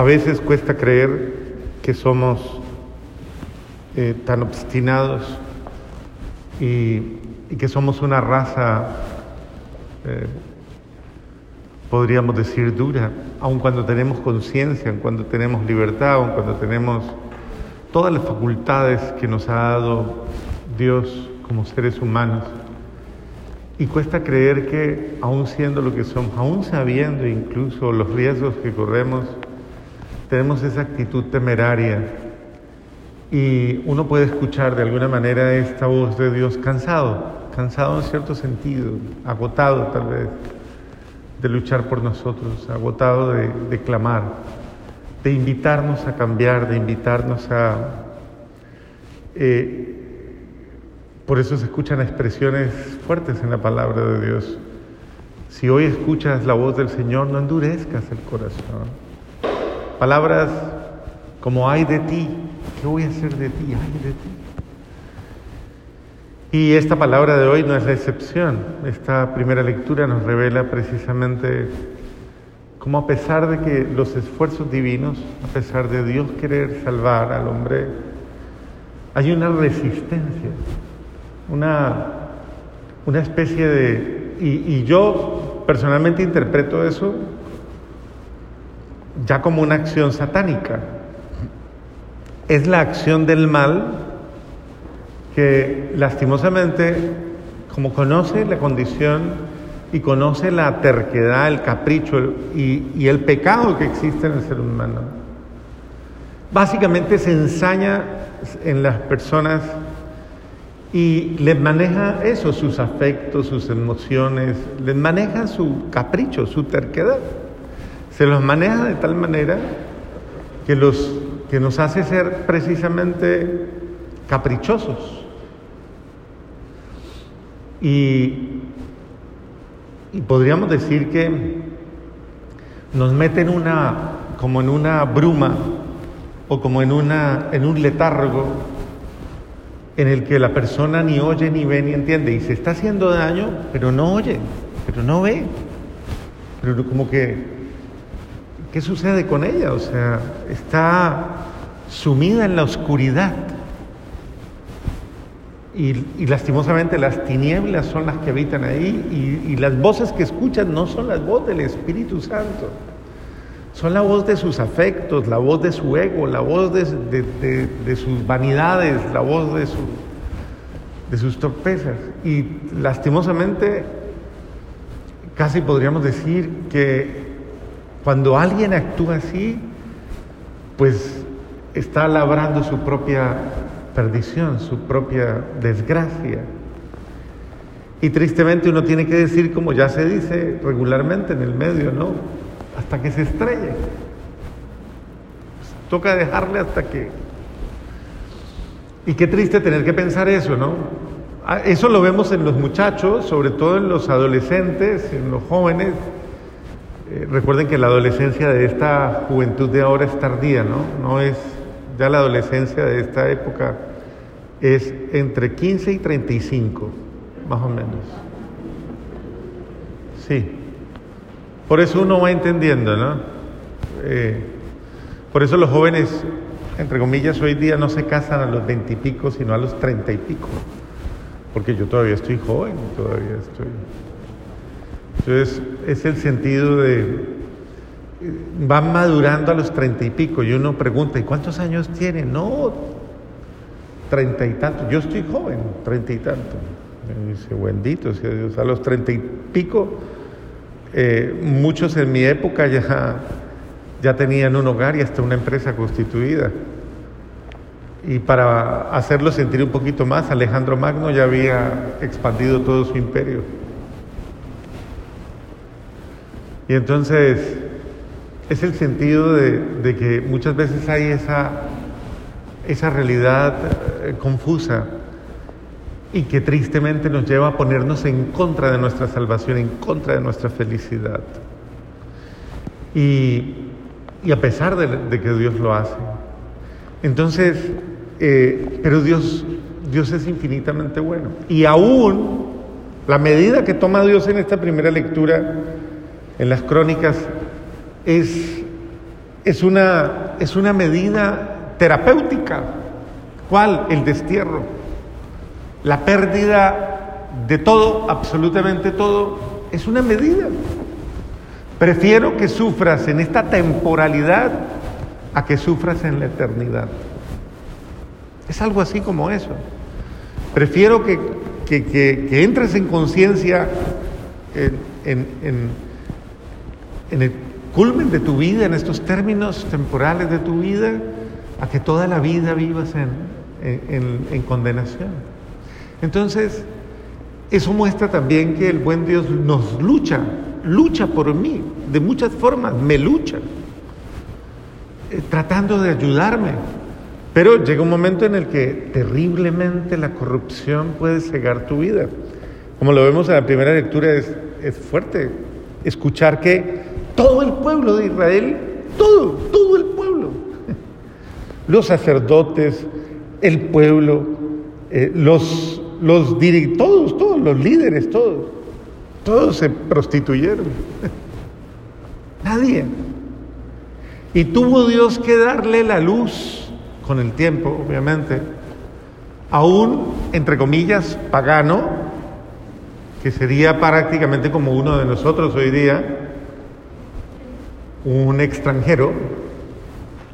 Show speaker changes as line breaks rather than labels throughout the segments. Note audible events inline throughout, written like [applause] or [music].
A veces cuesta creer que somos eh, tan obstinados y, que somos una raza, eh, podríamos decir, dura, aun cuando tenemos conciencia, aun cuando tenemos libertad, aun cuando tenemos todas las facultades que nos ha dado Dios como seres humanos. Y cuesta creer que, aun siendo lo que somos, aun sabiendo incluso los riesgos que corremos, tenemos esa actitud temeraria. Y uno puede escuchar de alguna manera esta voz de Dios cansado, cansado en cierto sentido, agotado tal vez de luchar por nosotros, agotado de, clamar, de invitarnos a cambiar, de invitarnos a... Eh, por eso se escuchan expresiones fuertes en la palabra de Dios. Si hoy escuchas la voz del Señor, no endurezcas el corazón. Palabras como ay de ti, ¿qué voy a hacer de ti? Ay de ti. Y esta palabra de hoy no es la excepción. Esta primera lectura nos revela precisamente cómo a pesar de que los esfuerzos divinos, a pesar de Dios querer salvar al hombre, hay una resistencia una, una especie de... Y, y yo personalmente interpreto eso ya como una acción satánica. Es la acción del mal que lastimosamente, como conoce la condición y conoce la terquedad, el capricho y, y, el pecado que existe en el ser humano, básicamente se ensaña en las personas y les maneja eso, sus afectos, sus emociones, les maneja su capricho, su terquedad. Se los maneja de tal manera que, los, que nos hace ser precisamente caprichosos. Y, y podríamos decir que nos meten una, como en una bruma o como en, una, en un letargo en el que la persona ni oye, ni ve, ni entiende, y se está haciendo daño, pero no oye, pero no ve. Pero como que, ¿qué sucede con ella? O sea, está sumida en la oscuridad. Y, lastimosamente las tinieblas son las que habitan ahí y, las voces que escuchan no son las voces del Espíritu Santo. Son la voz de sus afectos, la voz de su ego, la voz de, sus vanidades, la voz de sus torpezas. Y lastimosamente, casi podríamos decir que cuando alguien actúa así, pues está labrando su propia perdición, su propia desgracia. Y tristemente uno tiene que decir, como ya se dice regularmente en el medio, ¿no? hasta que se estrelle. Pues toca dejarle hasta que... Y qué triste tener que pensar eso, ¿no? Ah, eso lo vemos en los muchachos, sobre todo en los adolescentes, en los jóvenes. Eh, recuerden que la adolescencia de esta juventud de ahora es tardía, ¿no? No es ya la adolescencia de esta época, es entre 15 y 35, más o menos. Sí. Por eso uno va entendiendo, ¿no? Eh, por eso los jóvenes, entre comillas, hoy día no se casan a los veintipico, sino a los treinta y pico. Porque yo todavía estoy joven, todavía estoy. Entonces, es el sentido de. Van madurando a los treinta y pico. Y uno pregunta, ¿y cuántos años tiene? No, treinta y tanto. Yo estoy joven, treinta y tanto. Me dice, bendito sea Dios. A los treinta y pico eh, muchos en mi época ya, ya tenían un hogar y hasta una empresa constituida. Y para hacerlo sentir un poquito más, Alejandro Magno ya había expandido todo su imperio. Y entonces es el sentido de, que muchas veces hay esa, esa realidad eh, confusa y que tristemente nos lleva a ponernos en contra de nuestra salvación, en contra de nuestra felicidad. Y, y a pesar de, de, que Dios lo hace. Entonces, eh, pero Dios, Dios es infinitamente bueno. Y aún la medida que toma Dios en esta primera lectura, en las crónicas, es es una, es una medida terapéutica. ¿Cuál? El destierro. La pérdida de todo, absolutamente todo, es una medida. Prefiero que sufras en esta temporalidad a que sufras en la eternidad. Es algo así como eso. Prefiero que, entres en conciencia en, el culmen de tu vida, en estos términos temporales de tu vida, a que toda la vida vivas en condenación. Entonces, eso muestra también que el buen Dios nos lucha, lucha por mí, de muchas formas, me lucha, eh, tratando de ayudarme. Pero llega un momento en el que terriblemente la corrupción puede cegar tu vida. Como lo vemos en la primera lectura, es, es fuerte escuchar que todo el pueblo de Israel, todo, todo el pueblo, los sacerdotes, el pueblo, eh, los, los todos, todos, los líderes, todos, todos se prostituyeron. [laughs] Nadie. Y tuvo Dios que darle la luz con el tiempo, obviamente, a un, entre comillas, pagano, que sería prácticamente como uno de nosotros hoy día, un extranjero,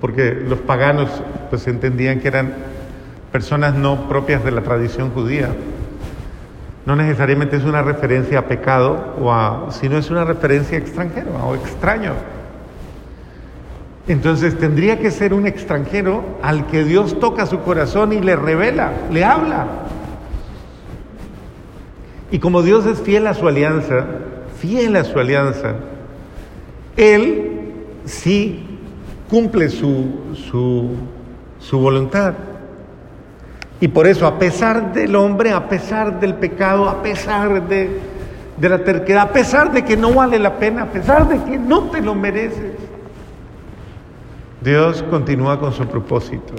porque los paganos pues entendían que eran personas no propias de la tradición judía. No necesariamente es una referencia a pecado, o a, sino es una referencia a extranjero o extraño. Entonces tendría que ser un extranjero al que Dios toca su corazón y le revela, le habla. Y como Dios es fiel a su alianza, fiel a su alianza, Él sí cumple su, su, su voluntad. Y por eso, a pesar del hombre, a pesar del pecado, a pesar de, de la terquedad, a pesar de que no vale la pena, a pesar de que no te lo mereces, Dios continúa con su propósito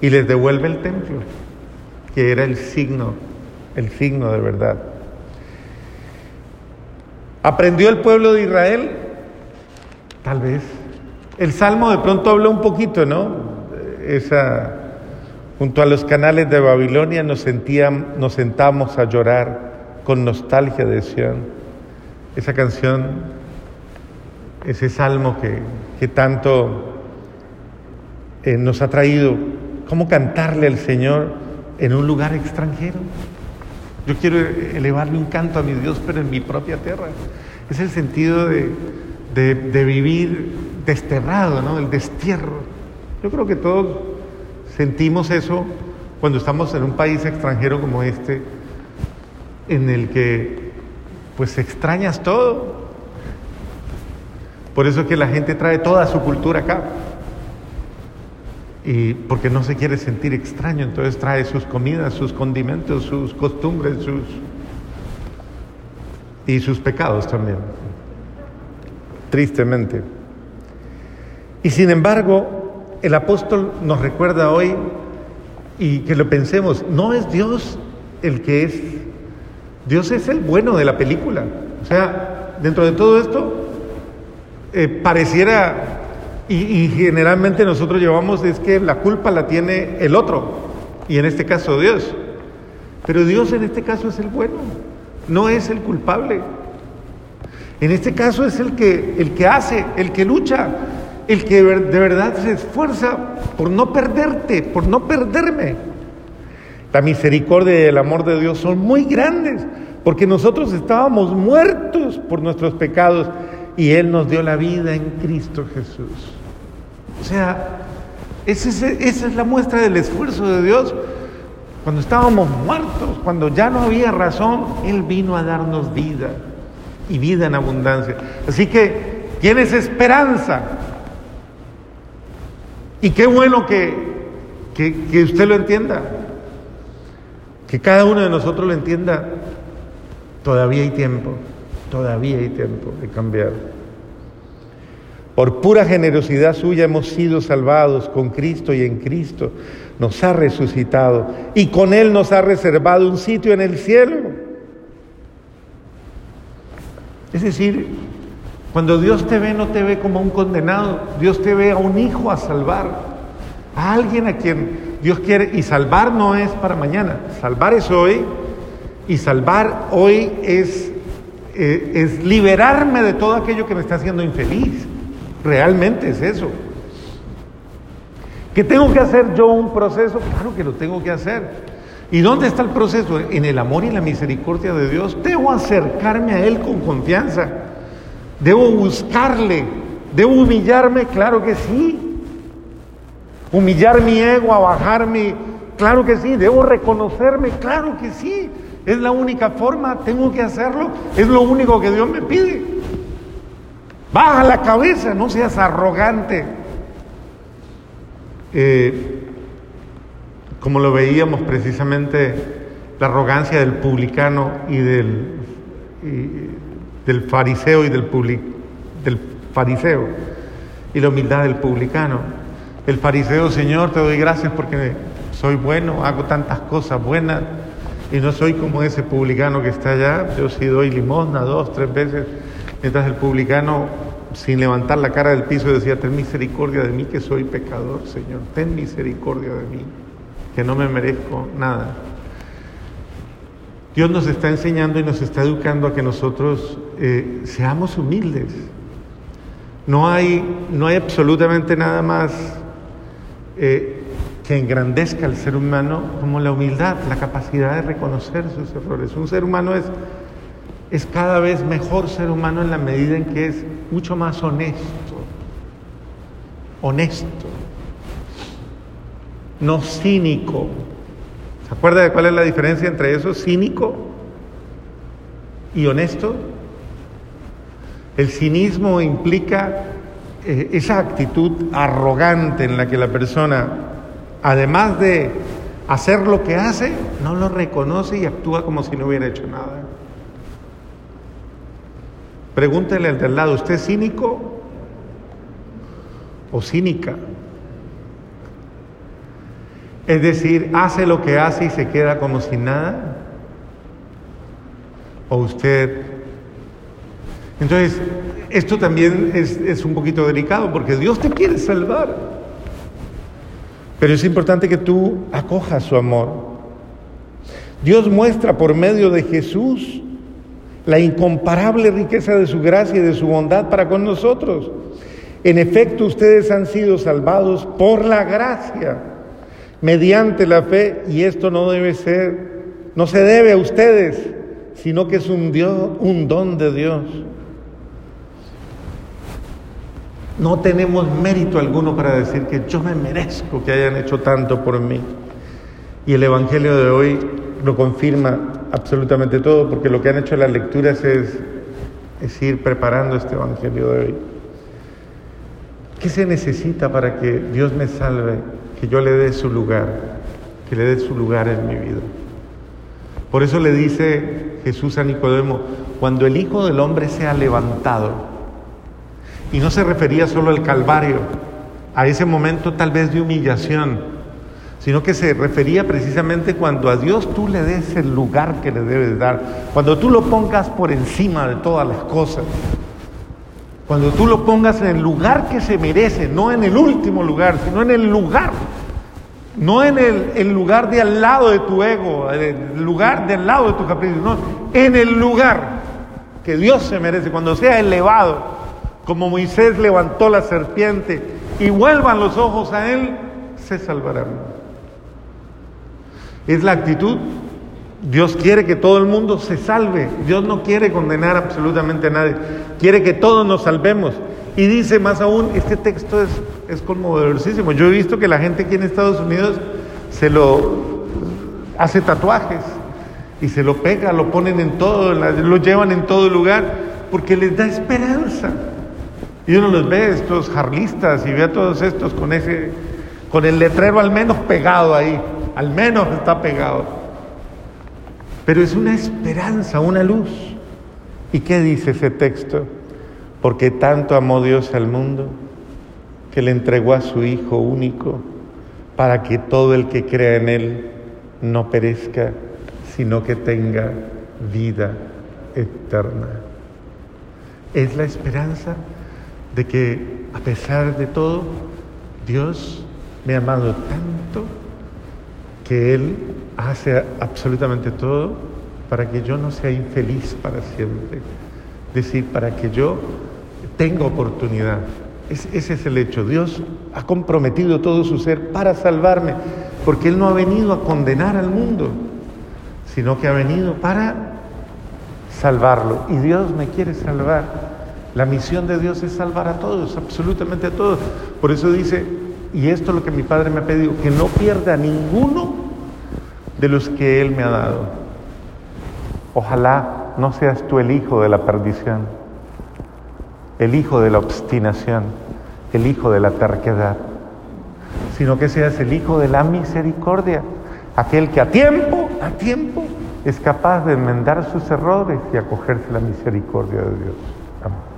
y les devuelve el templo, que era el signo, el signo de verdad. ¿Aprendió el pueblo de Israel? Tal vez. El Salmo de pronto habló un poquito, ¿no? Esa Junto a los canales de Babilonia nos, sentíamos, nos sentamos a llorar con nostalgia de Sion. Esa canción, ese salmo que, tanto eh, nos ha traído, cómo cantarle al Señor en un lugar extranjero. Yo quiero elevarle un canto a mi Dios, pero en mi propia tierra. Es el sentido de, de vivir desterrado, ¿no? El destierro. Yo creo que todos Sentimos eso cuando estamos en un país extranjero como este, en el que pues extrañas todo. Por eso es que la gente trae toda su cultura acá. Y porque no se quiere sentir extraño, entonces trae sus comidas, sus condimentos, sus costumbres, sus y sus pecados también. Tristemente. Y sin embargo, el apóstol nos recuerda hoy y que lo pensemos, no es Dios el que es, Dios es el bueno de la película. O sea, dentro de todo esto, eh, pareciera, y, generalmente nosotros llevamos, es que la culpa la tiene el otro, y en este caso Dios. Pero Dios en este caso es el bueno, no es el culpable. En este caso es el que, el que hace, el que lucha, el que de verdad se esfuerza por no perderte, por no perderme. La misericordia y el amor de Dios son muy grandes, porque nosotros estábamos muertos por nuestros pecados y Él nos dio la vida en Cristo Jesús. O sea, esa es, la muestra del esfuerzo de Dios. Cuando estábamos muertos, cuando ya no había razón, Él vino a darnos vida y vida en abundancia. Así que tienes esperanza, y qué bueno que, que, usted lo entienda, que cada uno de nosotros lo entienda. Todavía hay tiempo, todavía hay tiempo de cambiar. Por pura generosidad suya hemos sido salvados con Cristo y en Cristo nos ha resucitado y con Él nos ha reservado un sitio en el cielo. Es decir, Cuando Dios te ve, no te ve como un condenado, Dios te ve a un hijo a salvar, a alguien a quien Dios quiere, y salvar no es para mañana, salvar es hoy, y salvar hoy es, eh, es liberarme de todo aquello que me está haciendo infeliz, realmente es eso. ¿Que tengo que hacer yo un proceso? Claro que lo tengo que hacer. ¿Y dónde está el proceso? En el amor y la misericordia de Dios. Debo acercarme a Él con confianza. Debo buscarle. Debo humillarme, claro que sí. Humillar mi ego, bajarme, claro que sí. Debo reconocerme, claro que sí. Es la única forma, tengo que hacerlo. Es lo único que Dios me pide. Baja la cabeza, no seas arrogante. Eh, como lo veíamos precisamente, la arrogancia del publicano y del, del fariseo y del, del fariseo y la humildad del publicano. El fariseo, Señor, te doy gracias porque soy bueno, hago tantas cosas buenas y no soy como ese publicano que está allá. Yo sí doy limosna dos, tres veces, mientras el publicano, sin levantar la cara del piso, decía, ten misericordia de mí que soy pecador, Señor, ten misericordia de mí que no me merezco nada. Dios nos está enseñando y nos está educando a que nosotros eh, seamos humildes. No hay, no hay absolutamente nada más eh, que engrandezca al ser humano como la humildad, la capacidad de reconocer sus errores. Un ser humano es, es cada vez mejor ser humano en la medida en que es mucho más honesto. Honesto no cínico. ¿Se acuerda de cuál es la diferencia entre eso, cínico y honesto? El cinismo implica eh, esa actitud arrogante en la que la persona, además de hacer lo que hace, no lo reconoce y actúa como si no hubiera hecho nada. Pregúntele al del lado, ¿usted es cínico o cínica? Es decir, hace lo que hace y se queda como sin nada. O usted... Entonces, esto también es, un poquito delicado porque Dios te quiere salvar. Pero es importante que tú acojas su amor. Dios muestra por medio de Jesús la incomparable riqueza de su gracia y de su bondad para con nosotros. En efecto, ustedes han sido salvados por la gracia mediante la fe, y esto no debe ser, no se debe a ustedes, sino que es un Dios, un don de Dios. No tenemos mérito alguno para decir que yo me merezco que hayan hecho tanto por mí. Y el Evangelio de hoy lo confirma absolutamente todo, porque lo que han hecho las lecturas es, es ir preparando este Evangelio de hoy. ¿Qué se necesita para que Dios me salve? Que yo le dé su lugar, que le dé su lugar en mi vida. Por eso le dice Jesús a Nicodemo, cuando el Hijo del Hombre sea levantado, y no se refería solo al Calvario, a ese momento tal vez de humillación, sino que se refería precisamente cuando a Dios tú le des el lugar que le debes dar, cuando tú lo pongas por encima de todas las cosas, cuando tú lo pongas en el lugar que se merece, no en el último lugar, sino en el lugar, no en el, lugar de al lado de tu ego, el lugar de al lado de tu capricho, no, en el lugar que Dios se merece, cuando sea elevado, como Moisés levantó la serpiente y vuelvan los ojos a Él, se salvarán. Es la actitud Dios quiere que todo el mundo se salve. Dios no quiere condenar absolutamente a nadie. Quiere que todos nos salvemos. Y dice más aún, este texto es, es conmovedorísimo. Yo he visto que la gente aquí en Estados Unidos se lo hace tatuajes y se lo pega, lo ponen en todo, lo llevan en todo lugar, porque les da esperanza. Y uno los ve, estos jarlistas, y ve a todos estos con ese, con el letrero al menos pegado ahí, al menos está pegado pero es una esperanza, una luz. ¿Y qué dice ese texto? Porque tanto amó Dios al mundo que le entregó a su Hijo único para que todo el que crea en Él no perezca, sino que tenga vida eterna. Es la esperanza de que a pesar de todo, Dios me ha amado tanto que Él hace absolutamente todo para que yo no sea infeliz para siempre. Es decir, para que yo tenga oportunidad. ese es el hecho. Dios ha comprometido todo su ser para salvarme, porque Él no ha venido a condenar al mundo, sino que ha venido para salvarlo. Y Dios me quiere salvar. La misión de Dios es salvar a todos, absolutamente a todos. Por eso dice, y esto es lo que mi Padre me ha pedido, que no pierda ninguno de los que Él me ha dado. Ojalá no seas tú el hijo de la perdición, el hijo de la obstinación, el hijo de la terquedad, sino que seas el hijo de la misericordia, aquel que a tiempo, a tiempo, es capaz de enmendar sus errores y acogerse a la misericordia de Dios. Amén.